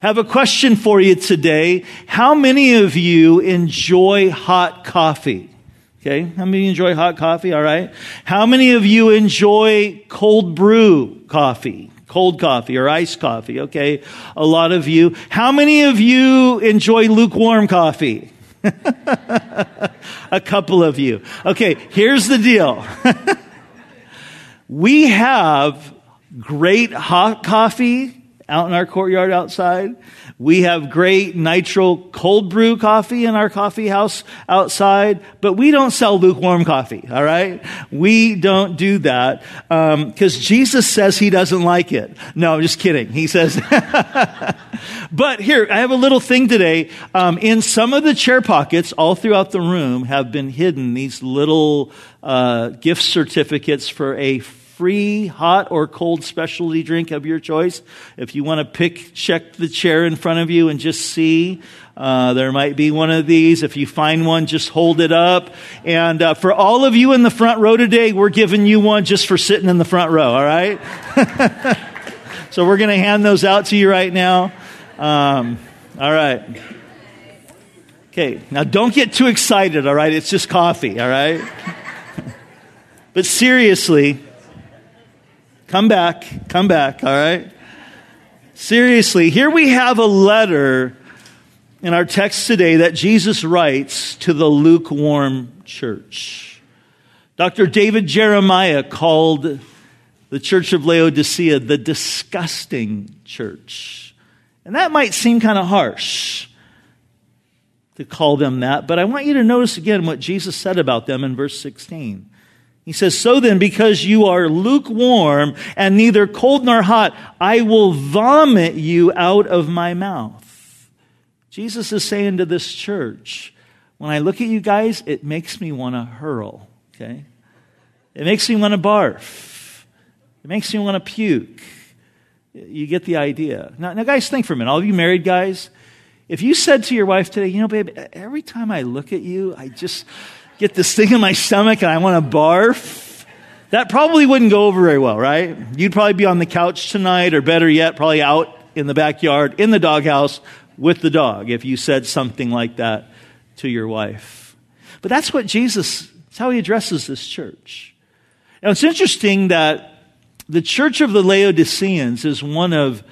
Have a question for you today. How many of you enjoy hot coffee? Okay, how many enjoy hot coffee? All right. How many of you enjoy cold brew coffee? Cold coffee or iced coffee? Okay, a lot of you. How many of you enjoy lukewarm coffee? a couple of you. Okay, here's the deal. we have great hot coffee out in our courtyard outside. We have great nitro cold brew coffee in our coffee house outside, but we don't sell lukewarm coffee, all right? We don't do that because um, Jesus says he doesn't like it. No, I'm just kidding. He says, but here, I have a little thing today. Um, in some of the chair pockets all throughout the room have been hidden these little uh, gift certificates for a free hot or cold specialty drink of your choice. If you want to pick, check the chair in front of you and just see. Uh, there might be one of these. If you find one, just hold it up. And uh, for all of you in the front row today, we're giving you one just for sitting in the front row, all right? so we're going to hand those out to you right now. Um, all right. Okay, now don't get too excited, all right? It's just coffee, all right? but seriously, Come back. Come back, all right? Seriously, here we have a letter in our text today that Jesus writes to the lukewarm church. Dr. David Jeremiah called the church of Laodicea the disgusting church. And that might seem kind of harsh to call them that, but I want you to notice again what Jesus said about them in verse 16. He says, So then, because you are lukewarm and neither cold nor hot, I will vomit you out of my mouth. Jesus is saying to this church, when I look at you guys, it makes me want to hurl, okay? It makes me want to barf. It makes me want to puke. You get the idea. Now, now, guys, think for a minute. All of you married guys, if you said to your wife today, you know, babe, every time I look at you, I just, get this thing in my stomach and I want to barf, that probably wouldn't go over very well, right? You'd probably be on the couch tonight, or better yet, probably out in the backyard in the doghouse with the dog if you said something like that to your wife. But that's what Jesus, that's how he addresses this church. Now it's interesting that the church of the Laodiceans is one of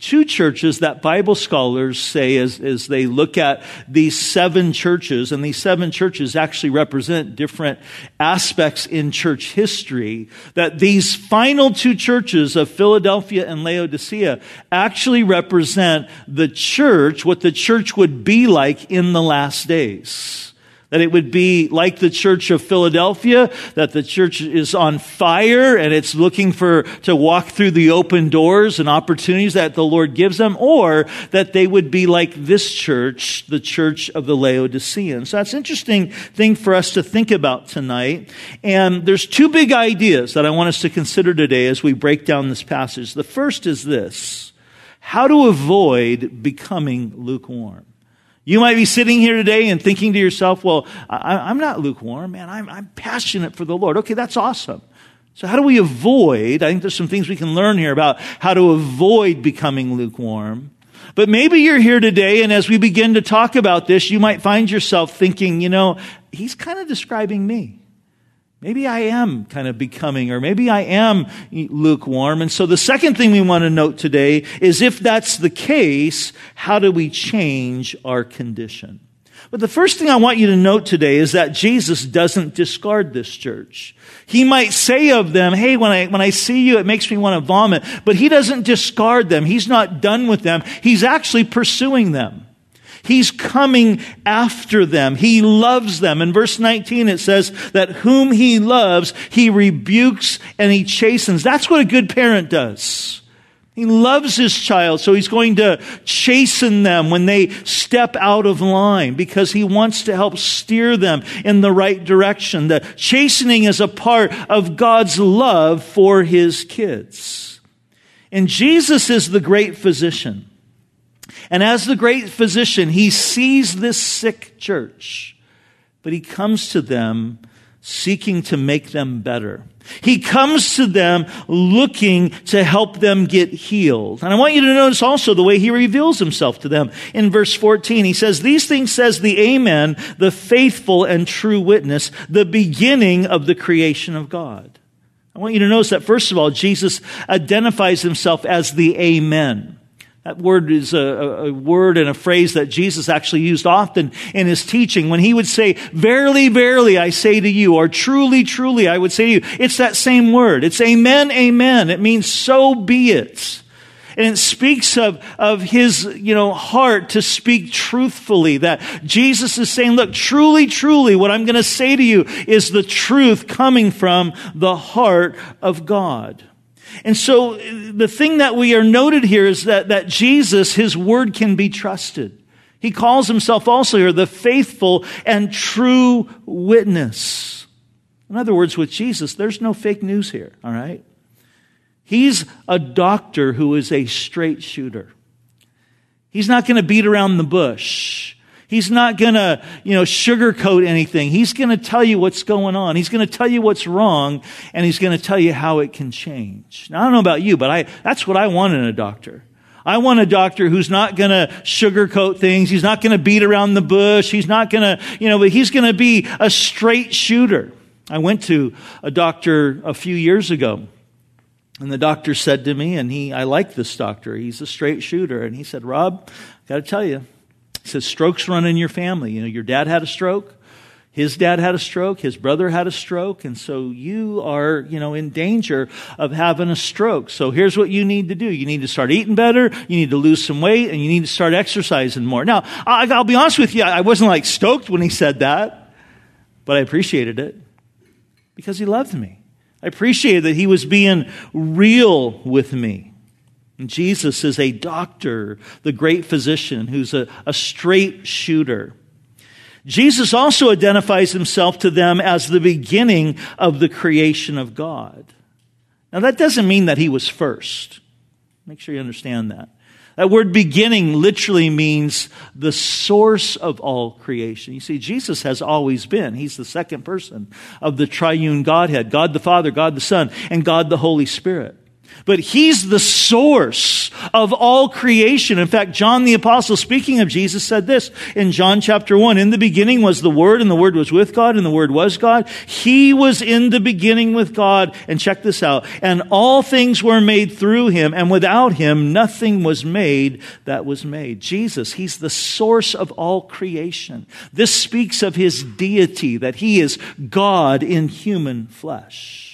two churches that Bible scholars say as, as they look at these seven churches, and these seven churches actually represent different aspects in church history, that these final two churches of Philadelphia and Laodicea actually represent the church, what the church would be like in the last days. That it would be like the church of Philadelphia, that the church is on fire and it's looking for to walk through the open doors and opportunities that the Lord gives them, or that they would be like this church, the church of the Laodiceans. So that's an interesting thing for us to think about tonight. And there's two big ideas that I want us to consider today as we break down this passage. The first is this how to avoid becoming lukewarm. You might be sitting here today and thinking to yourself, well, I, am not lukewarm, man. I'm, I'm passionate for the Lord. Okay, that's awesome. So, how do we avoid? I think there's some things we can learn here about how to avoid becoming lukewarm. But maybe you're here today, and as we begin to talk about this, you might find yourself thinking, you know, he's kind of describing me. Maybe I am kind of becoming, or maybe I am lukewarm. And so the second thing we want to note today is if that's the case, how do we change our condition? But the first thing I want you to note today is that Jesus doesn't discard this church. He might say of them, hey, when I, when I see you, it makes me want to vomit. But he doesn't discard them. He's not done with them. He's actually pursuing them. He's coming after them. He loves them. In verse 19, it says that whom he loves, he rebukes and he chastens. That's what a good parent does. He loves his child, so he's going to chasten them when they step out of line because he wants to help steer them in the right direction. The chastening is a part of God's love for his kids. And Jesus is the great physician. And as the great physician, he sees this sick church, but he comes to them seeking to make them better. He comes to them looking to help them get healed. And I want you to notice also the way he reveals himself to them. In verse 14, he says, These things says the Amen, the faithful and true witness, the beginning of the creation of God. I want you to notice that, first of all, Jesus identifies himself as the Amen. That word is a, a, word and a phrase that Jesus actually used often in his teaching. When he would say, Verily, verily, I say to you, or truly, truly, I would say to you, it's that same word. It's amen, amen. It means so be it. And it speaks of, of his, you know, heart to speak truthfully. That Jesus is saying, look, truly, truly, what I'm going to say to you is the truth coming from the heart of God. And so uh, the thing that we are noted here is that, that Jesus, his word can be trusted. He calls himself also here the faithful and true witness. In other words, with Jesus, there's no fake news here, all right? He's a doctor who is a straight shooter. He's not going to beat around the bush. He's not going to, you know, sugarcoat anything. He's going to tell you what's going on. He's going to tell you what's wrong, and he's going to tell you how it can change. Now, I don't know about you, but I, that's what I want in a doctor. I want a doctor who's not going to sugarcoat things. He's not going to beat around the bush. He's not going to, you know, but he's going to be a straight shooter. I went to a doctor a few years ago. And the doctor said to me, and he, I like this doctor. He's a straight shooter. And he said, Rob, I got to tell you, says, strokes run in your family. You know, your dad had a stroke. His dad had a stroke. His brother had a stroke. And so you are, you know, in danger of having a stroke. So here's what you need to do. You need to start eating better. You need to lose some weight and you need to start exercising more. Now, I'll be honest with you. I wasn't like stoked when he said that, but I appreciated it because he loved me. I appreciated that he was being real with me. Jesus is a doctor, the great physician who's a, a straight shooter. Jesus also identifies himself to them as the beginning of the creation of God. Now, that doesn't mean that he was first. Make sure you understand that. That word beginning literally means the source of all creation. You see, Jesus has always been. He's the second person of the triune Godhead God the Father, God the Son, and God the Holy Spirit. But he's the source of all creation. In fact, John the apostle, speaking of Jesus, said this in John chapter 1. In the beginning was the Word, and the Word was with God, and the Word was God. He was in the beginning with God. And check this out. And all things were made through him, and without him nothing was made that was made. Jesus, he's the source of all creation. This speaks of his deity, that he is God in human flesh.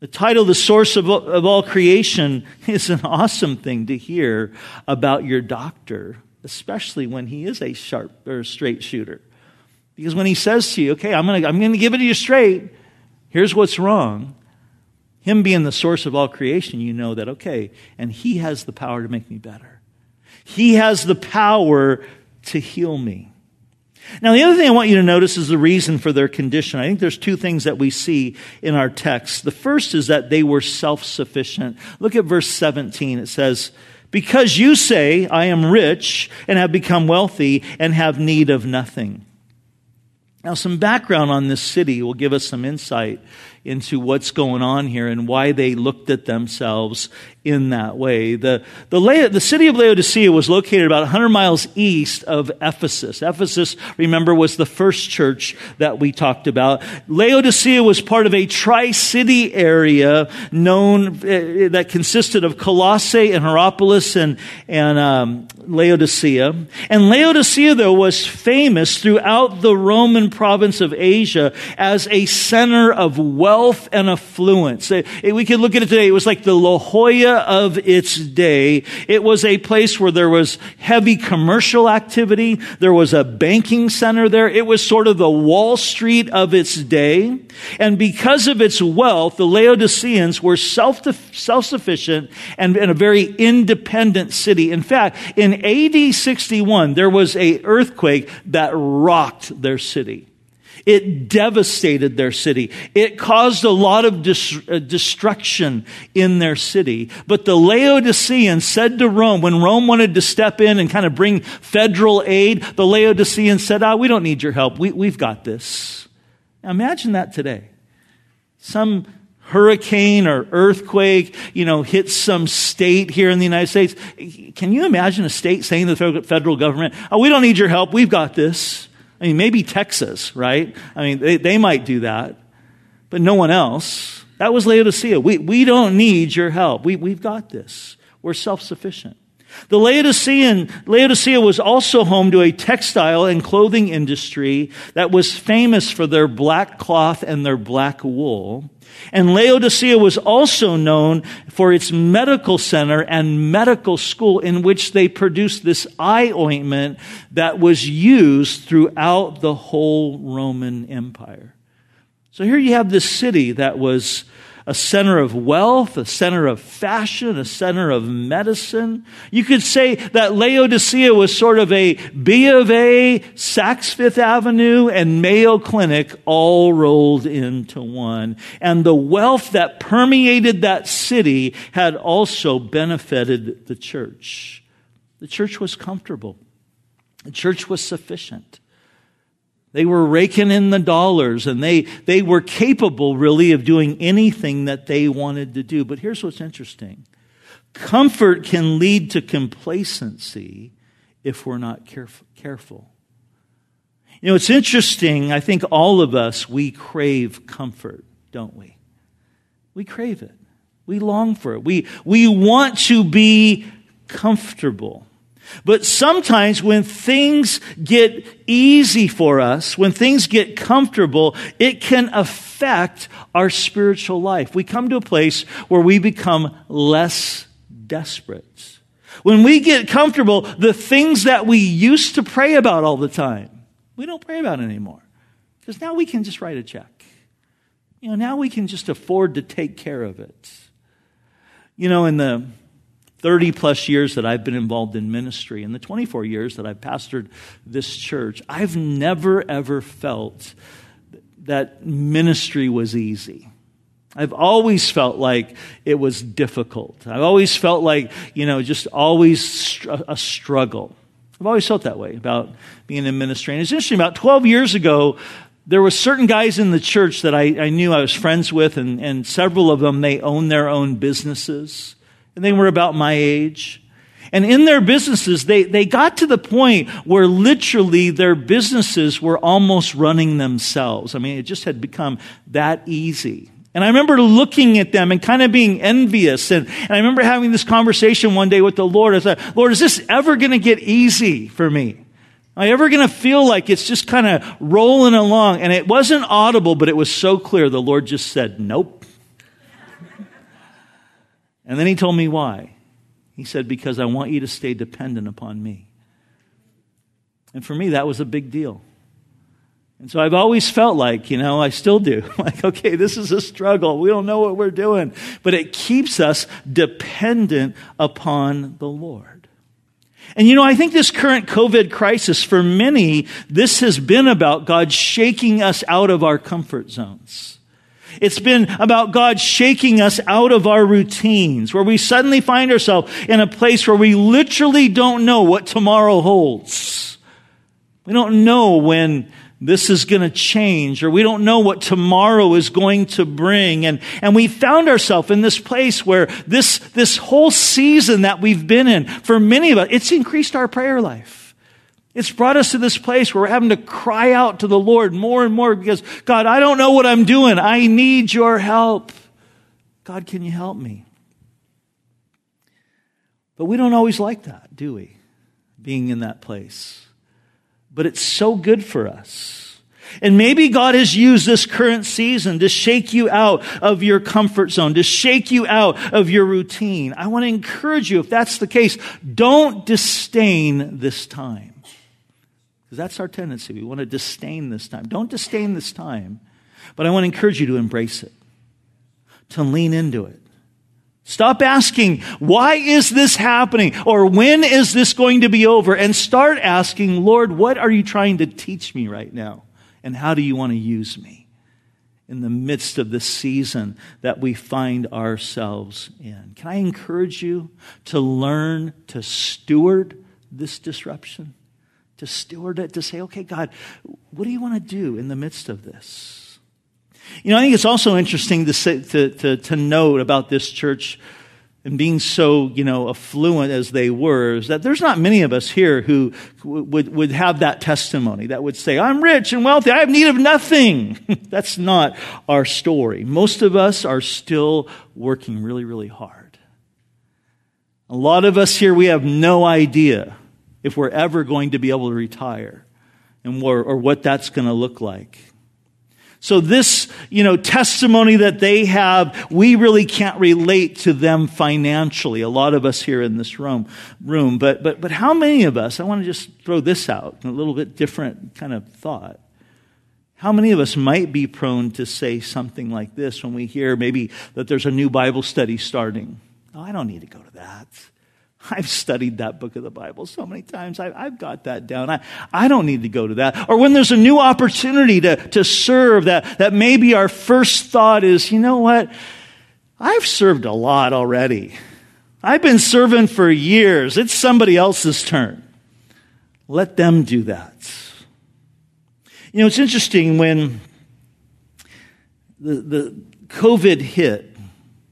The title, The Source of, of All Creation, is an awesome thing to hear about your doctor, especially when he is a sharp or straight shooter. Because when he says to you, okay, I'm going I'm to give it to you straight, here's what's wrong. Him being the source of all creation, you know that, okay, and he has the power to make me better. He has the power to heal me. Now, the other thing I want you to notice is the reason for their condition. I think there's two things that we see in our text. The first is that they were self sufficient. Look at verse 17. It says, Because you say, I am rich and have become wealthy and have need of nothing. Now, some background on this city will give us some insight into what's going on here and why they looked at themselves in that way. The, the, the city of Laodicea was located about 100 miles east of Ephesus. Ephesus, remember, was the first church that we talked about. Laodicea was part of a tri-city area known, uh, that consisted of Colossae and Hierapolis and, and um, Laodicea. And Laodicea, though, was famous throughout the Roman province of Asia as a center of wealth and affluence. We could look at it today. It was like the La Jolla of its day. It was a place where there was heavy commercial activity. There was a banking center there. It was sort of the Wall Street of its day. And because of its wealth, the Laodiceans were self, self-sufficient and, and a very independent city. In fact, in AD 61, there was a earthquake that rocked their city. It devastated their city. It caused a lot of dis- uh, destruction in their city. But the Laodiceans said to Rome, when Rome wanted to step in and kind of bring federal aid, the Laodiceans said, ah, we don't need your help. We, we've got this. Now imagine that today. Some hurricane or earthquake, you know, hits some state here in the United States. Can you imagine a state saying to the federal government, oh, we don't need your help, we've got this? I mean, maybe Texas, right? I mean, they, they might do that, but no one else. That was Laodicea. We, we don't need your help. We, we've got this. We're self sufficient. The Laodicean, Laodicea was also home to a textile and clothing industry that was famous for their black cloth and their black wool. And Laodicea was also known for its medical center and medical school in which they produced this eye ointment that was used throughout the whole Roman Empire. So here you have this city that was a center of wealth, a center of fashion, a center of medicine. You could say that Laodicea was sort of a B of A, Saks Fifth Avenue, and Mayo Clinic all rolled into one. And the wealth that permeated that city had also benefited the church. The church was comfortable. The church was sufficient. They were raking in the dollars and they, they were capable really of doing anything that they wanted to do. But here's what's interesting. Comfort can lead to complacency if we're not careful. You know, it's interesting. I think all of us, we crave comfort, don't we? We crave it. We long for it. We, we want to be comfortable. But sometimes when things get easy for us, when things get comfortable, it can affect our spiritual life. We come to a place where we become less desperate. When we get comfortable, the things that we used to pray about all the time, we don't pray about anymore. Because now we can just write a check. You know, now we can just afford to take care of it. You know, in the 30 plus years that I've been involved in ministry, and the 24 years that I've pastored this church, I've never ever felt that ministry was easy. I've always felt like it was difficult. I've always felt like, you know, just always a struggle. I've always felt that way about being in ministry. And it's interesting, about 12 years ago, there were certain guys in the church that I, I knew I was friends with, and, and several of them, they own their own businesses and they were about my age. And in their businesses, they, they got to the point where literally their businesses were almost running themselves. I mean, it just had become that easy. And I remember looking at them and kind of being envious. And, and I remember having this conversation one day with the Lord. I said, Lord, is this ever going to get easy for me? Am I ever going to feel like it's just kind of rolling along? And it wasn't audible, but it was so clear. The Lord just said, Nope. And then he told me why. He said, Because I want you to stay dependent upon me. And for me, that was a big deal. And so I've always felt like, you know, I still do. like, okay, this is a struggle. We don't know what we're doing. But it keeps us dependent upon the Lord. And you know, I think this current COVID crisis, for many, this has been about God shaking us out of our comfort zones. It's been about God shaking us out of our routines, where we suddenly find ourselves in a place where we literally don't know what tomorrow holds. We don't know when this is going to change, or we don't know what tomorrow is going to bring. And, and we found ourselves in this place where this, this whole season that we've been in, for many of us, it's increased our prayer life. It's brought us to this place where we're having to cry out to the Lord more and more because, God, I don't know what I'm doing. I need your help. God, can you help me? But we don't always like that, do we? Being in that place. But it's so good for us. And maybe God has used this current season to shake you out of your comfort zone, to shake you out of your routine. I want to encourage you, if that's the case, don't disdain this time. Because that's our tendency. We want to disdain this time. Don't disdain this time, but I want to encourage you to embrace it, to lean into it. Stop asking, why is this happening? Or when is this going to be over? And start asking, Lord, what are you trying to teach me right now? And how do you want to use me in the midst of this season that we find ourselves in? Can I encourage you to learn to steward this disruption? To steward it, to say, okay, God, what do you want to do in the midst of this? You know, I think it's also interesting to, say, to, to, to note about this church and being so, you know, affluent as they were, is that there's not many of us here who would, would have that testimony that would say, I'm rich and wealthy, I have need of nothing. That's not our story. Most of us are still working really, really hard. A lot of us here, we have no idea if we're ever going to be able to retire and or, or what that's going to look like. So this, you know, testimony that they have, we really can't relate to them financially. A lot of us here in this room, room. But, but, but how many of us, I want to just throw this out, a little bit different kind of thought. How many of us might be prone to say something like this when we hear maybe that there's a new Bible study starting? Oh, I don't need to go to that. I've studied that book of the Bible so many times. I, have got that down. I, I don't need to go to that. Or when there's a new opportunity to, to serve, that, that maybe our first thought is, you know what? I've served a lot already. I've been serving for years. It's somebody else's turn. Let them do that. You know, it's interesting when the, the COVID hit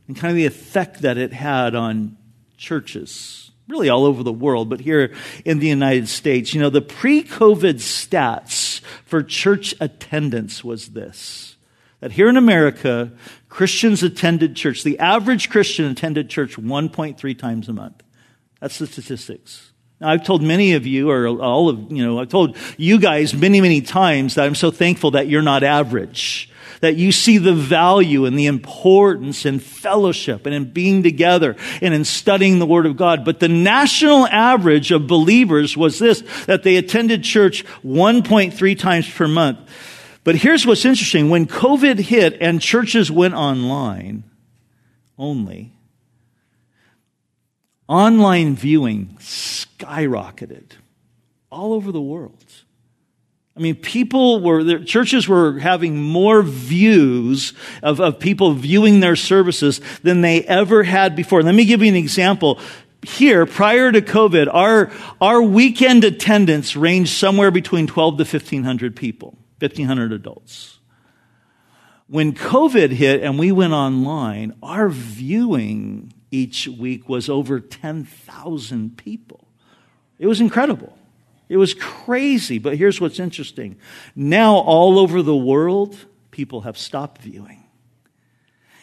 and kind of the effect that it had on churches really all over the world, but here in the United States, you know, the pre COVID stats for church attendance was this that here in America, Christians attended church. The average Christian attended church 1.3 times a month. That's the statistics. Now, I've told many of you, or all of, you know, I've told you guys many, many times that I'm so thankful that you're not average that you see the value and the importance in fellowship and in being together and in studying the Word of God. But the national average of believers was this, that they attended church 1.3 times per month. But here's what's interesting. When COVID hit and churches went online only, online viewing skyrocketed all over the world. I mean, people were, churches were having more views of, of people viewing their services than they ever had before. Let me give you an example. Here, prior to COVID, our, our weekend attendance ranged somewhere between 12 to 1,500 people, 1,500 adults. When COVID hit and we went online, our viewing each week was over 10,000 people. It was incredible. It was crazy, but here's what's interesting. Now, all over the world, people have stopped viewing.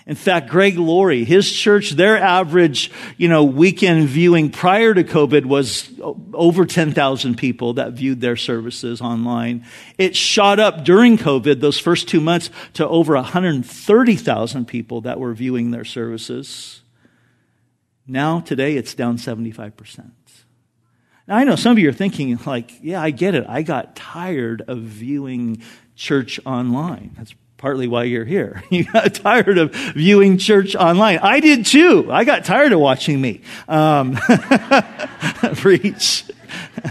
In fact, Greg Laurie, his church, their average, you know, weekend viewing prior to COVID was over 10,000 people that viewed their services online. It shot up during COVID, those first two months, to over 130,000 people that were viewing their services. Now, today, it's down 75%. Now, I know some of you are thinking, like, yeah, I get it. I got tired of viewing church online. That's partly why you're here. You got tired of viewing church online. I did too. I got tired of watching me um, preach.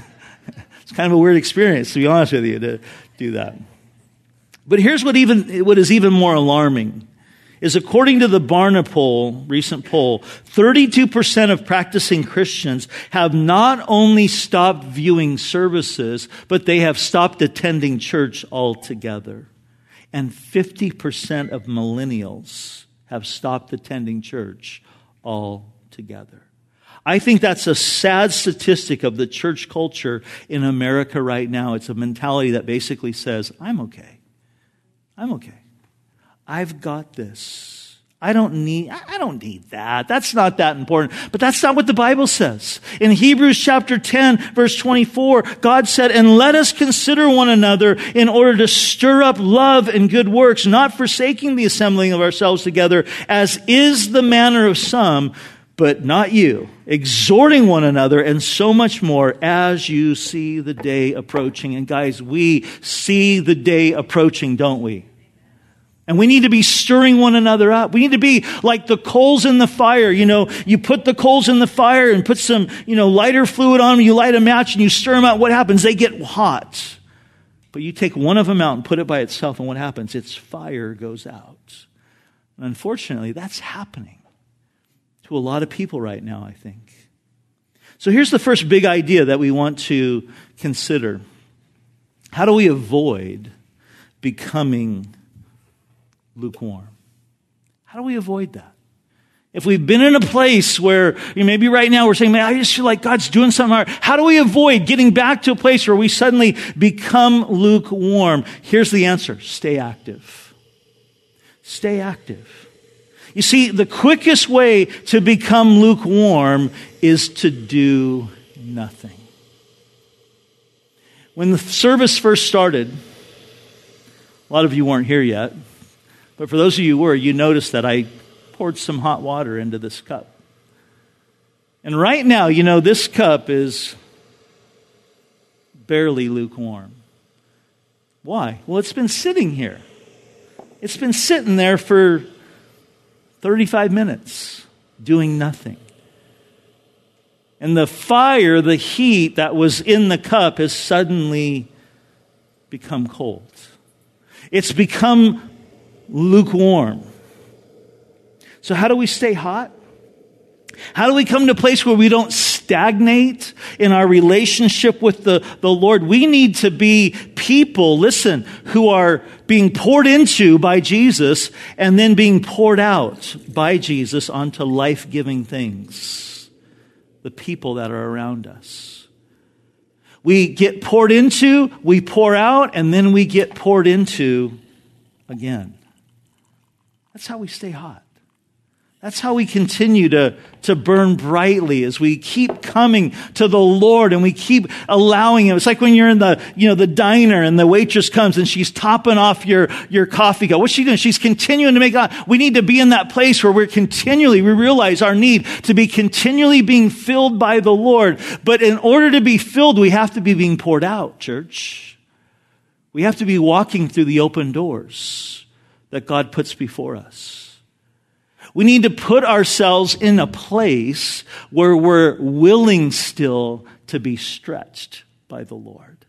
it's kind of a weird experience, to be honest with you, to do that. But here's what even what is even more alarming is according to the Barna poll, recent poll, 32% of practicing Christians have not only stopped viewing services, but they have stopped attending church altogether. And 50% of millennials have stopped attending church altogether. I think that's a sad statistic of the church culture in America right now. It's a mentality that basically says, I'm okay. I'm okay. I've got this. I don't need, I don't need that. That's not that important. But that's not what the Bible says. In Hebrews chapter 10 verse 24, God said, and let us consider one another in order to stir up love and good works, not forsaking the assembling of ourselves together, as is the manner of some, but not you, exhorting one another and so much more as you see the day approaching. And guys, we see the day approaching, don't we? And we need to be stirring one another up. We need to be like the coals in the fire. You know, you put the coals in the fire and put some, you know, lighter fluid on them. You light a match and you stir them out. What happens? They get hot. But you take one of them out and put it by itself, and what happens? Its fire goes out. And unfortunately, that's happening to a lot of people right now, I think. So here's the first big idea that we want to consider. How do we avoid becoming lukewarm? How do we avoid that? If we've been in a place where maybe right now we're saying, man, I just feel like God's doing something hard. How do we avoid getting back to a place where we suddenly become lukewarm? Here's the answer. Stay active. Stay active. You see, the quickest way to become lukewarm is to do nothing. When the service first started, a lot of you weren't here yet, but for those of you who were, you noticed that I poured some hot water into this cup. And right now, you know, this cup is barely lukewarm. Why? Well, it's been sitting here. It's been sitting there for 35 minutes doing nothing. And the fire, the heat that was in the cup has suddenly become cold. It's become lukewarm. So, how do we stay hot? How do we come to a place where we don't stagnate in our relationship with the, the Lord? We need to be people, listen, who are being poured into by Jesus and then being poured out by Jesus onto life giving things. The people that are around us. We get poured into, we pour out, and then we get poured into again. That's how we stay hot. That's how we continue to, to burn brightly as we keep coming to the Lord and we keep allowing Him. It's like when you're in the, you know, the diner and the waitress comes and she's topping off your, your coffee cup. What's she doing? She's continuing to make, uh, we need to be in that place where we're continually, we realize our need to be continually being filled by the Lord. But in order to be filled, we have to be being poured out, church. We have to be walking through the open doors that God puts before us. We need to put ourselves in a place where we're willing still to be stretched by the Lord.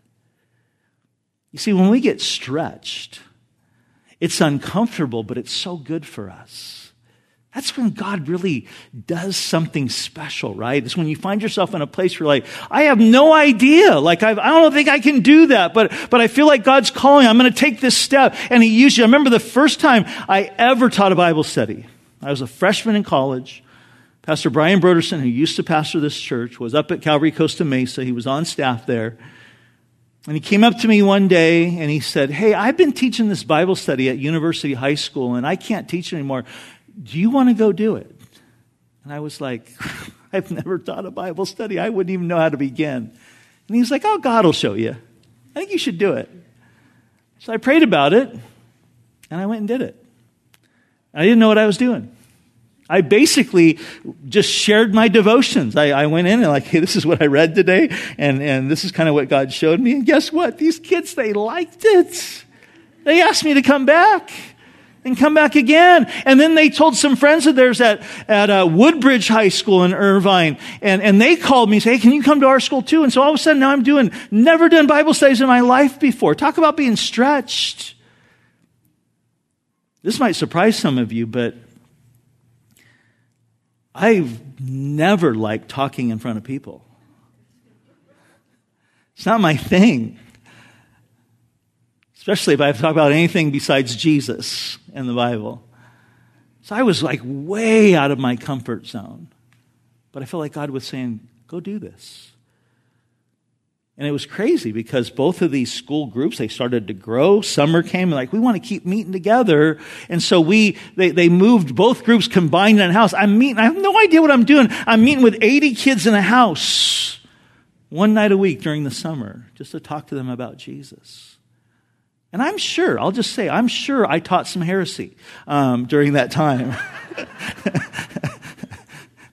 You see, when we get stretched, it's uncomfortable, but it's so good for us. That's when God really does something special, right? It's when you find yourself in a place where like, I have no idea. Like, I've, I do not think I can do that, but, but I feel like God's calling. I'm going to take this step. And He used you. I remember the first time I ever taught a Bible study. I was a freshman in college. Pastor Brian Brodersen, who used to pastor this church, was up at Calvary Costa Mesa. He was on staff there. And he came up to me one day and he said, Hey, I've been teaching this Bible study at University High School and I can't teach anymore. Do you want to go do it? And I was like, I've never taught a Bible study. I wouldn't even know how to begin. And he's like, Oh, God will show you. I think you should do it. So I prayed about it and I went and did it. I didn't know what I was doing. I basically just shared my devotions. I, I, went in and like, hey, this is what I read today, and, and this is kind of what God showed me. And guess what? These kids, they liked it. They asked me to come back and come back again. And then they told some friends of theirs at, at uh, Woodbridge High School in Irvine, and, and they called me and said, hey, can you come to our school too? And so all of a sudden now I'm doing, never done Bible studies in my life before. Talk about being stretched. This might surprise some of you, but I've never liked talking in front of people. It's not my thing. Especially if I have to talk about anything besides Jesus and the Bible. So I was like way out of my comfort zone. But I felt like God was saying, go do this. And it was crazy because both of these school groups, they started to grow. Summer came, like, we want to keep meeting together. And so we, they, they moved, both groups combined in a house. I'm meeting, I have no idea what I'm doing. I'm meeting with 80 kids in a house one night a week during the summer just to talk to them about Jesus. And I'm sure, I'll just say, I'm sure I taught some heresy um, during that time.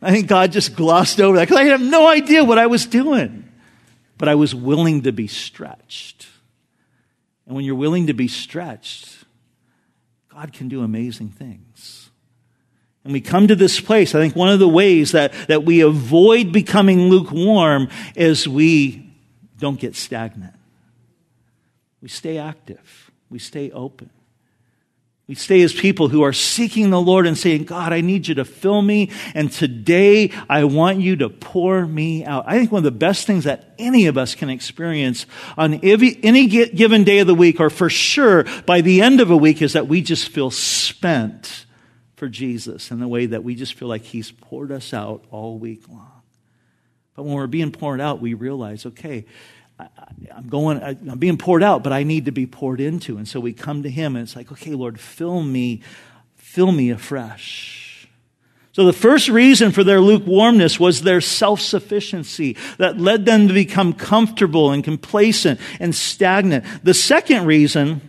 I think God just glossed over that because I have no idea what I was doing but I was willing to be stretched. And when you're willing to be stretched, God can do amazing things. And we come to this place, I think one of the ways that, that we avoid becoming lukewarm is we don't get stagnant. We stay active, we stay open. We stay as people who are seeking the Lord and saying, God, I need you to fill me. And today I want you to pour me out. I think one of the best things that any of us can experience on any given day of the week, or for sure by the end of a week, is that we just feel spent for Jesus in the way that we just feel like He's poured us out all week long. But when we're being poured out, we realize, okay, I, am going, I, I'm being poured out, but I need to be poured into. And so we come to Him and it's like, okay, Lord, fill me, fill me afresh. So the first reason for their lukewarmness was their self-sufficiency that led them to become comfortable and complacent and stagnant. The second reason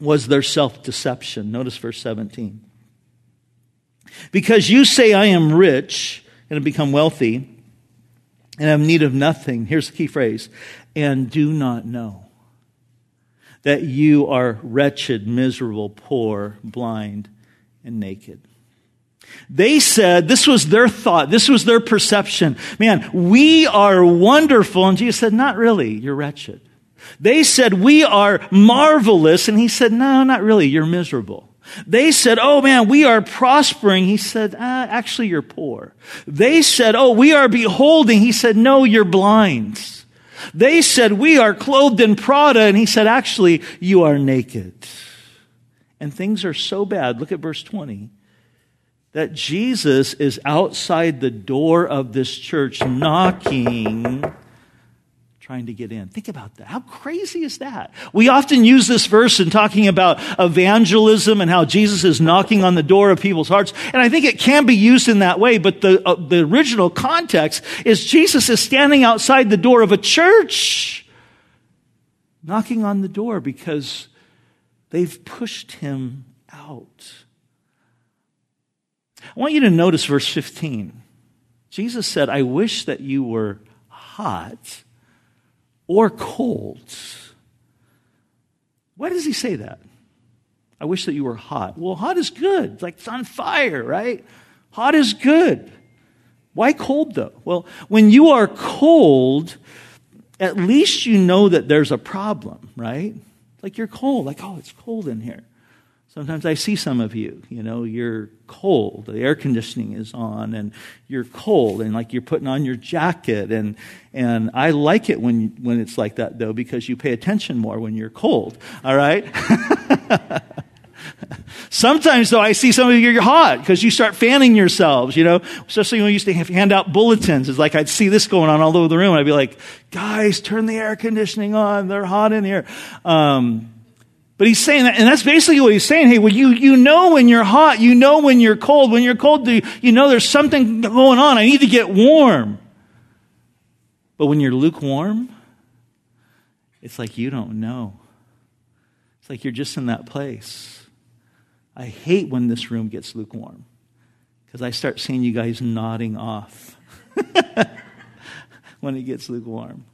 was their self-deception. Notice verse 17. Because you say, I am rich and have become wealthy and have need of nothing. Here's the key phrase and do not know that you are wretched, miserable, poor, blind, and naked. They said, this was their thought, this was their perception. Man, we are wonderful. And Jesus said, not really, you're wretched. They said, we are marvelous. And he said, no, not really, you're miserable. They said, Oh man, we are prospering. He said, ah, Actually, you're poor. They said, Oh, we are beholding. He said, No, you're blind. They said, We are clothed in Prada. And he said, Actually, you are naked. And things are so bad. Look at verse 20 that Jesus is outside the door of this church knocking trying to get in. Think about that. How crazy is that? We often use this verse in talking about evangelism and how Jesus is knocking on the door of people's hearts. And I think it can be used in that way, but the, uh, the original context is Jesus is standing outside the door of a church, knocking on the door because they've pushed him out. I want you to notice verse 15. Jesus said, I wish that you were hot or colds. Why does he say that? I wish that you were hot. Well, hot is good. Like it's on fire, right? Hot is good. Why cold though? Well, when you are cold, at least you know that there's a problem, right? Like you're cold, like, oh, it's cold in here. Sometimes I see some of you, you know, you're cold. The air conditioning is on and you're cold and like you're putting on your jacket and and I like it when when it's like that though because you pay attention more when you're cold. All right? Sometimes though I see some of you you're hot because you start fanning yourselves, you know, especially when we used to hand out bulletins. It's like I'd see this going on all over the room I'd be like, guys, turn the air conditioning on. They're hot in here. Um, but he's saying that, and that's basically what he's saying. Hey, well, you, you know when you're hot, you know when you're cold. When you're cold, you know there's something going on. I need to get warm. But when you're lukewarm, it's like you don't know. It's like you're just in that place. I hate when this room gets lukewarm because I start seeing you guys nodding off when it gets lukewarm.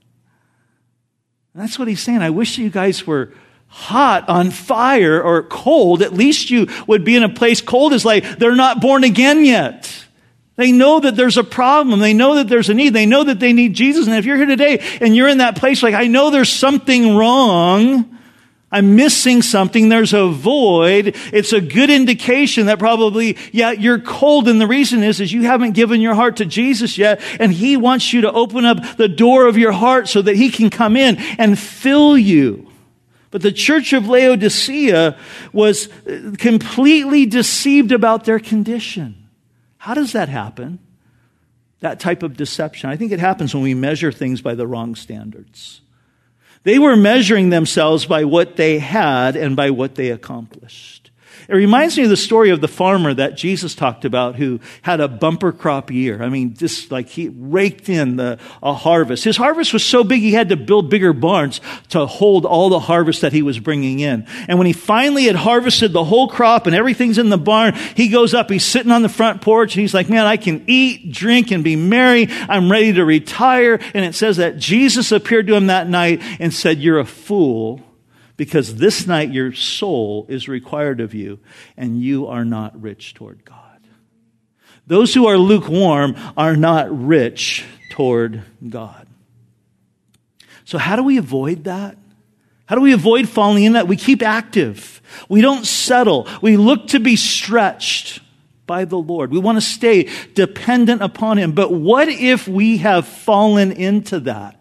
And that's what he's saying. I wish you guys were hot, on fire, or cold, at least you would be in a place cold is like they're not born again yet. They know that there's a problem. They know that there's a need. They know that they need Jesus. And if you're here today and you're in that place, like, I know there's something wrong. I'm missing something. There's a void. It's a good indication that probably, yeah, you're cold. And the reason is, is you haven't given your heart to Jesus yet. And He wants you to open up the door of your heart so that He can come in and fill you. But the church of Laodicea was uh, completely deceived about their condition. How does that happen? That type of deception. I think it happens when we measure things by the wrong standards. They were measuring themselves by what they had and by what they accomplished. It reminds me of the story of the farmer that Jesus talked about who had a bumper crop year. I mean, just like he raked in the, a harvest. His harvest was so big he had to build bigger barns to hold all the harvest that he was bringing in. And when he finally had harvested the whole crop and everything's in the barn, he goes up, he's sitting on the front porch and he's like, man, I can eat, drink, and be merry. I'm ready to retire. And it says that Jesus appeared to him that night and said, you're a fool because this night your soul is required of you, and you are not rich toward God. Those who are lukewarm are not rich toward God. So, how do we avoid that? How do we avoid falling in that? We keep active. We don't settle. We look to be stretched by the Lord. We want to stay dependent upon Him. But what if we have fallen into that?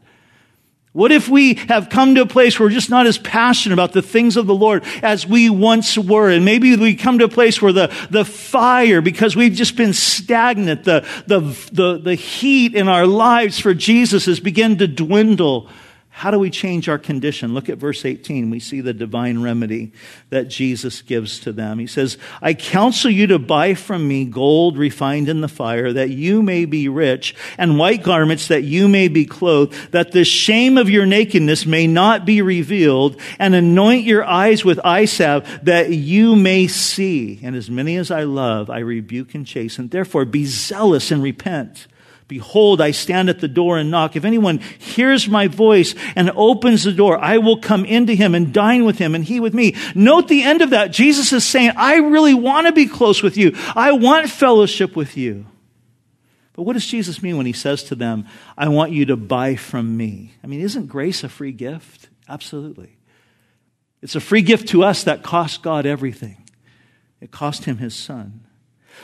What if we have come to a place where we're just not as passionate about the things of the Lord as we once were? And maybe we come to a place where the, the fire, because we've just been stagnant, the, the, the, the heat in our lives for Jesus has begun to dwindle. How do we change our condition? Look at verse 18. We see the divine remedy that Jesus gives to them. He says, I counsel you to buy from me gold refined in the fire, that you may be rich, and white garments that you may be clothed, that the shame of your nakedness may not be revealed, and anoint your eyes with eye salve, that you may see. And as many as I love, I rebuke and chasten. Therefore, be zealous and repent. Behold, I stand at the door and knock. If anyone hears my voice and opens the door, I will come into him and dine with him and he with me. Note the end of that. Jesus is saying, I really want to be close with you. I want fellowship with you. But what does Jesus mean when he says to them, I want you to buy from me? I mean, isn't grace a free gift? Absolutely. It's a free gift to us that cost God everything. It cost him his son.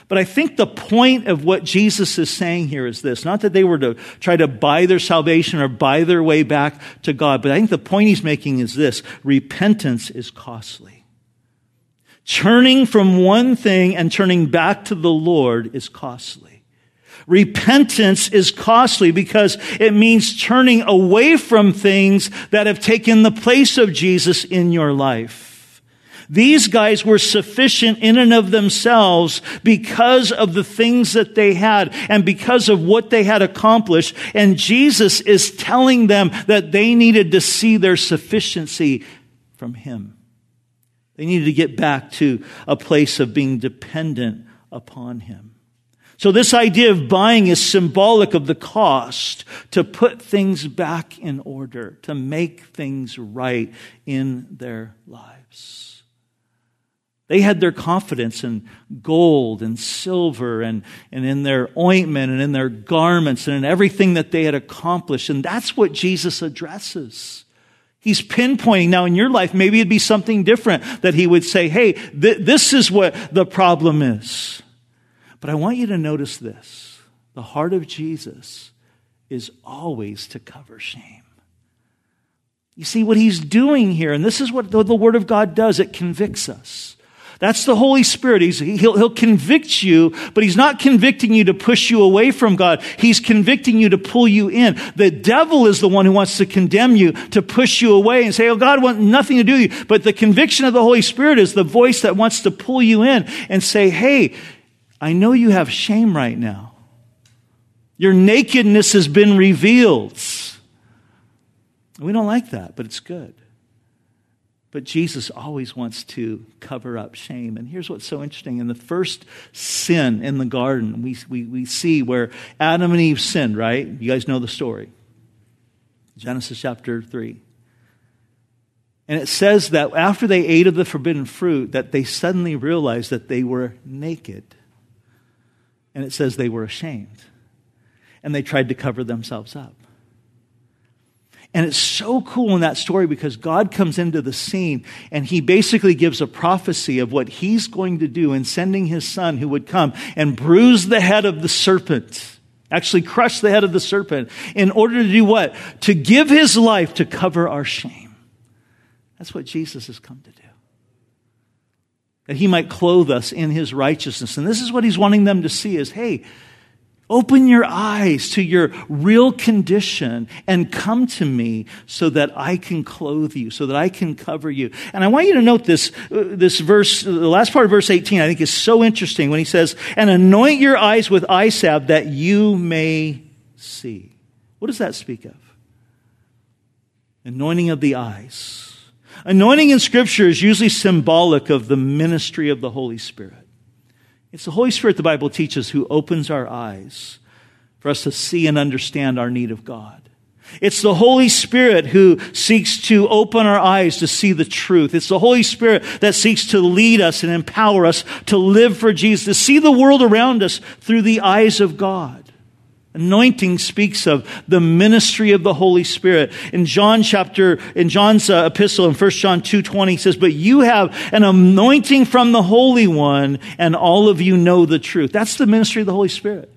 But I think the point of what Jesus is saying here is this not that they were to try to buy their salvation or buy their way back to God, but I think the point he's making is this repentance is costly. Turning from one thing and turning back to the Lord is costly. Repentance is costly because it means turning away from things that have taken the place of Jesus in your life. These guys were sufficient in and of themselves because of the things that they had and because of what they had accomplished. And Jesus is telling them that they needed to see their sufficiency from Him. They needed to get back to a place of being dependent upon Him. So this idea of buying is symbolic of the cost to put things back in order, to make things right in their lives. They had their confidence in gold and silver and, and in their ointment and in their garments and in everything that they had accomplished. And that's what Jesus addresses. He's pinpointing now in your life, maybe it'd be something different that he would say, hey, th- this is what the problem is. But I want you to notice this. The heart of Jesus is always to cover shame. You see what he's doing here, and this is what the, the Word of God does. It convicts us. That's the Holy Spirit. He's, he'll, he'll convict you, but He's not convicting you to push you away from God. He's convicting you to pull you in. The devil is the one who wants to condemn you, to push you away and say, oh, God wants nothing to do with you. But the conviction of the Holy Spirit is the voice that wants to pull you in and say, hey, I know you have shame right now. Your nakedness has been revealed. We don't like that, but it's good. But Jesus always wants to cover up shame. And here's what's so interesting. In the first sin in the garden, we, we, we see where Adam and Eve sinned, right? You guys know the story. Genesis chapter 3. And it says that after they ate of the forbidden fruit, that they suddenly realized that they were naked. And it says they were ashamed. And they tried to cover themselves up. And it's so cool in that story because God comes into the scene and he basically gives a prophecy of what he's going to do in sending his son who would come and bruise the head of the serpent, actually crush the head of the serpent in order to do what? To give his life to cover our shame. That's what Jesus has come to do. That he might clothe us in his righteousness. And this is what he's wanting them to see is, hey, Open your eyes to your real condition and come to me so that I can clothe you, so that I can cover you. And I want you to note this, uh, this verse, the last part of verse 18, I think is so interesting when he says, and anoint your eyes with eye salve that you may see. What does that speak of? Anointing of the eyes. Anointing in scripture is usually symbolic of the ministry of the Holy Spirit. It's the Holy Spirit, the Bible teaches, who opens our eyes for us to see and understand our need of God. It's the Holy Spirit who seeks to open our eyes to see the truth. It's the Holy Spirit that seeks to lead us and empower us to live for Jesus, to see the world around us through the eyes of God. Anointing speaks of the ministry of the Holy Spirit. In John chapter, in John's uh, epistle in 1 John 2.20 says, But you have an anointing from the Holy One, and all of you know the truth. That's the ministry of the Holy Spirit.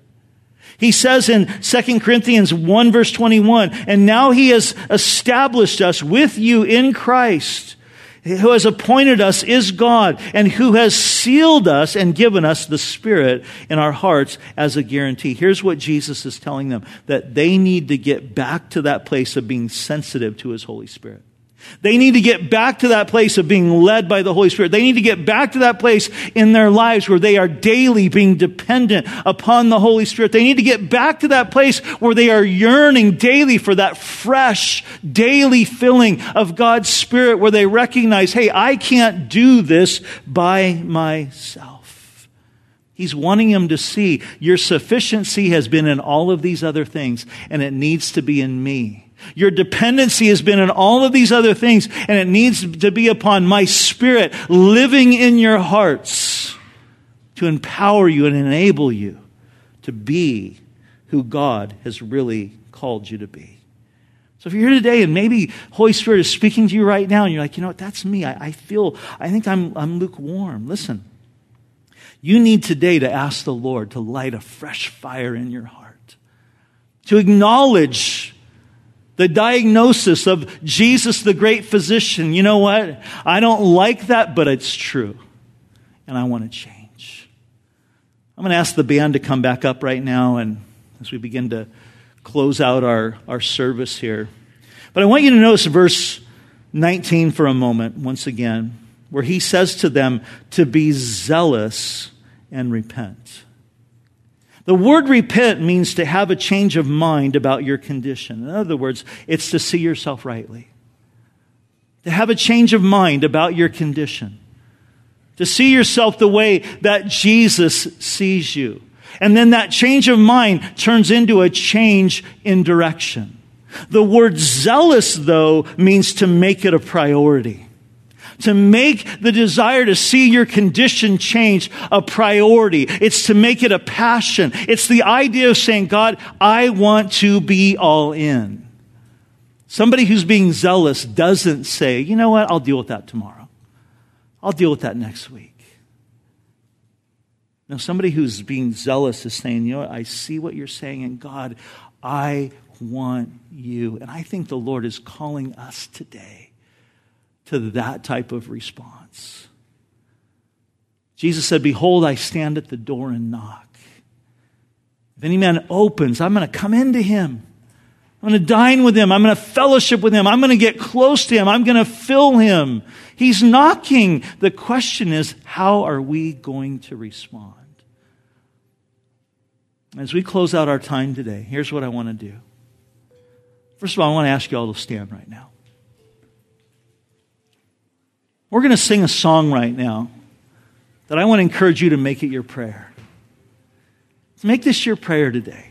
He says in 2 Corinthians 1 verse 21, And now he has established us with you in Christ who has appointed us is God and who has sealed us and given us the Spirit in our hearts as a guarantee. Here's what Jesus is telling them that they need to get back to that place of being sensitive to His Holy Spirit. They need to get back to that place of being led by the Holy Spirit. They need to get back to that place in their lives where they are daily being dependent upon the Holy Spirit. They need to get back to that place where they are yearning daily for that fresh, daily filling of God's Spirit where they recognize, hey, I can't do this by myself. He's wanting them to see your sufficiency has been in all of these other things and it needs to be in me. Your dependency has been in all of these other things, and it needs to be upon my spirit living in your hearts to empower you and enable you to be who God has really called you to be. So if you're here today and maybe Holy Spirit is speaking to you right now and you're like, you know what, that's me. I, I feel, I think I'm, I'm lukewarm. Listen, you need today to ask the Lord to light a fresh fire in your heart, to acknowledge the diagnosis of Jesus, the great physician. You know what? I don't like that, but it's true. And I want to change. I'm going to ask the band to come back up right now and as we begin to close out our, our service here. But I want you to notice verse 19 for a moment, once again, where he says to them to be zealous and repent. The word repent means to have a change of mind about your condition. In other words, it's to see yourself rightly. To have a change of mind about your condition. To see yourself the way that Jesus sees you. And then that change of mind turns into a change in direction. The word zealous, though, means to make it a priority to make the desire to see your condition change a priority. It's to make it a passion. It's the idea of saying, God, I want to be all in. Somebody who's being zealous doesn't say, you know what, I'll deal with that tomorrow. I'll deal with that next week. Now, somebody who's being zealous is saying, you know what, I see what you're saying, and God, I want you. And I think the Lord is calling us today to that type of response. Jesus said, Behold, I stand at the door and knock. If any man opens, I'm going to come into him. I'm going to dine with him. I'm going to fellowship with him. I'm going to get close to him. I'm going to fill him. He's knocking. The question is, how are we going to respond? As we close out our time today, here's what I want to do. First of all, I want to ask you all to stand right now. We're going to sing a song right now that I want to encourage you to make it your prayer. Make this your prayer today.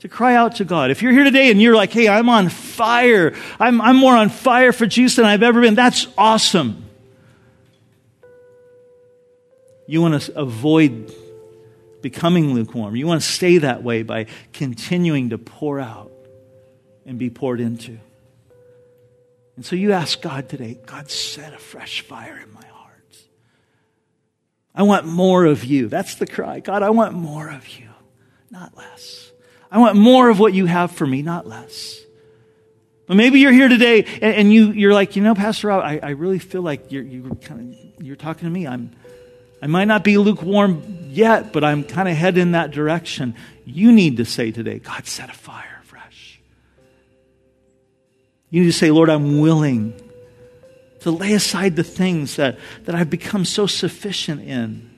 To cry out to God. If you're here today and you're like, hey, I'm on fire, I'm, I'm more on fire for Jesus than I've ever been, that's awesome. You want to avoid becoming lukewarm. You want to stay that way by continuing to pour out and be poured into. And so you ask God today, God, set a fresh fire in my heart. I want more of you. That's the cry. God, I want more of you, not less. I want more of what you have for me, not less. But maybe you're here today and, and you, you're like, you know, Pastor Rob, I, I really feel like you're, you kind of, you're talking to me. I'm, I might not be lukewarm yet, but I'm kind of heading in that direction. You need to say today, God, set a fire. You need to say, Lord, I'm willing to lay aside the things that, that I've become so sufficient in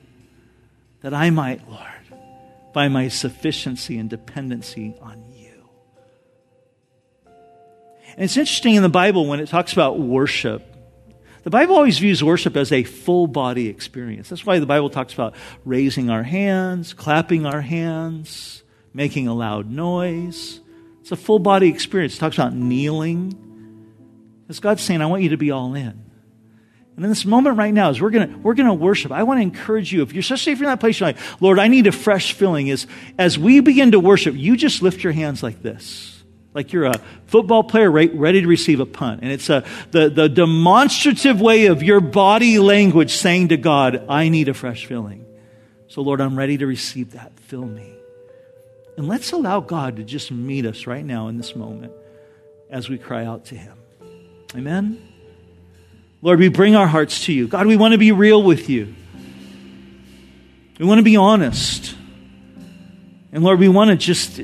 that I might, Lord, by my sufficiency and dependency on you. And it's interesting in the Bible when it talks about worship. The Bible always views worship as a full body experience. That's why the Bible talks about raising our hands, clapping our hands, making a loud noise. It's a full body experience. It talks about kneeling, because God's saying, I want you to be all in. And in this moment right now, as we're gonna we're gonna worship, I want to encourage you. If you're especially if you're in that place, you're like, Lord, I need a fresh filling. Is as we begin to worship, you just lift your hands like this, like you're a football player ready to receive a punt, and it's a the the demonstrative way of your body language saying to God, I need a fresh filling. So Lord, I'm ready to receive that. Fill me, and let's allow God to just meet us right now in this moment as we cry out to Him. Amen. Lord, we bring our hearts to you. God, we want to be real with you. We want to be honest. And Lord, we want to just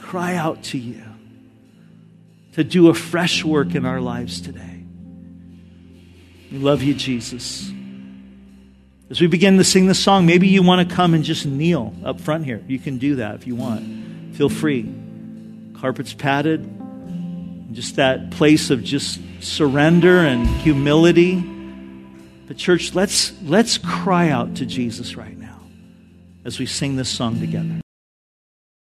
cry out to you to do a fresh work in our lives today. We love you, Jesus. As we begin to sing this song, maybe you want to come and just kneel up front here. You can do that if you want. Feel free. Carpet's padded. Just that place of just surrender and humility. But church, let's let's cry out to Jesus right now as we sing this song together.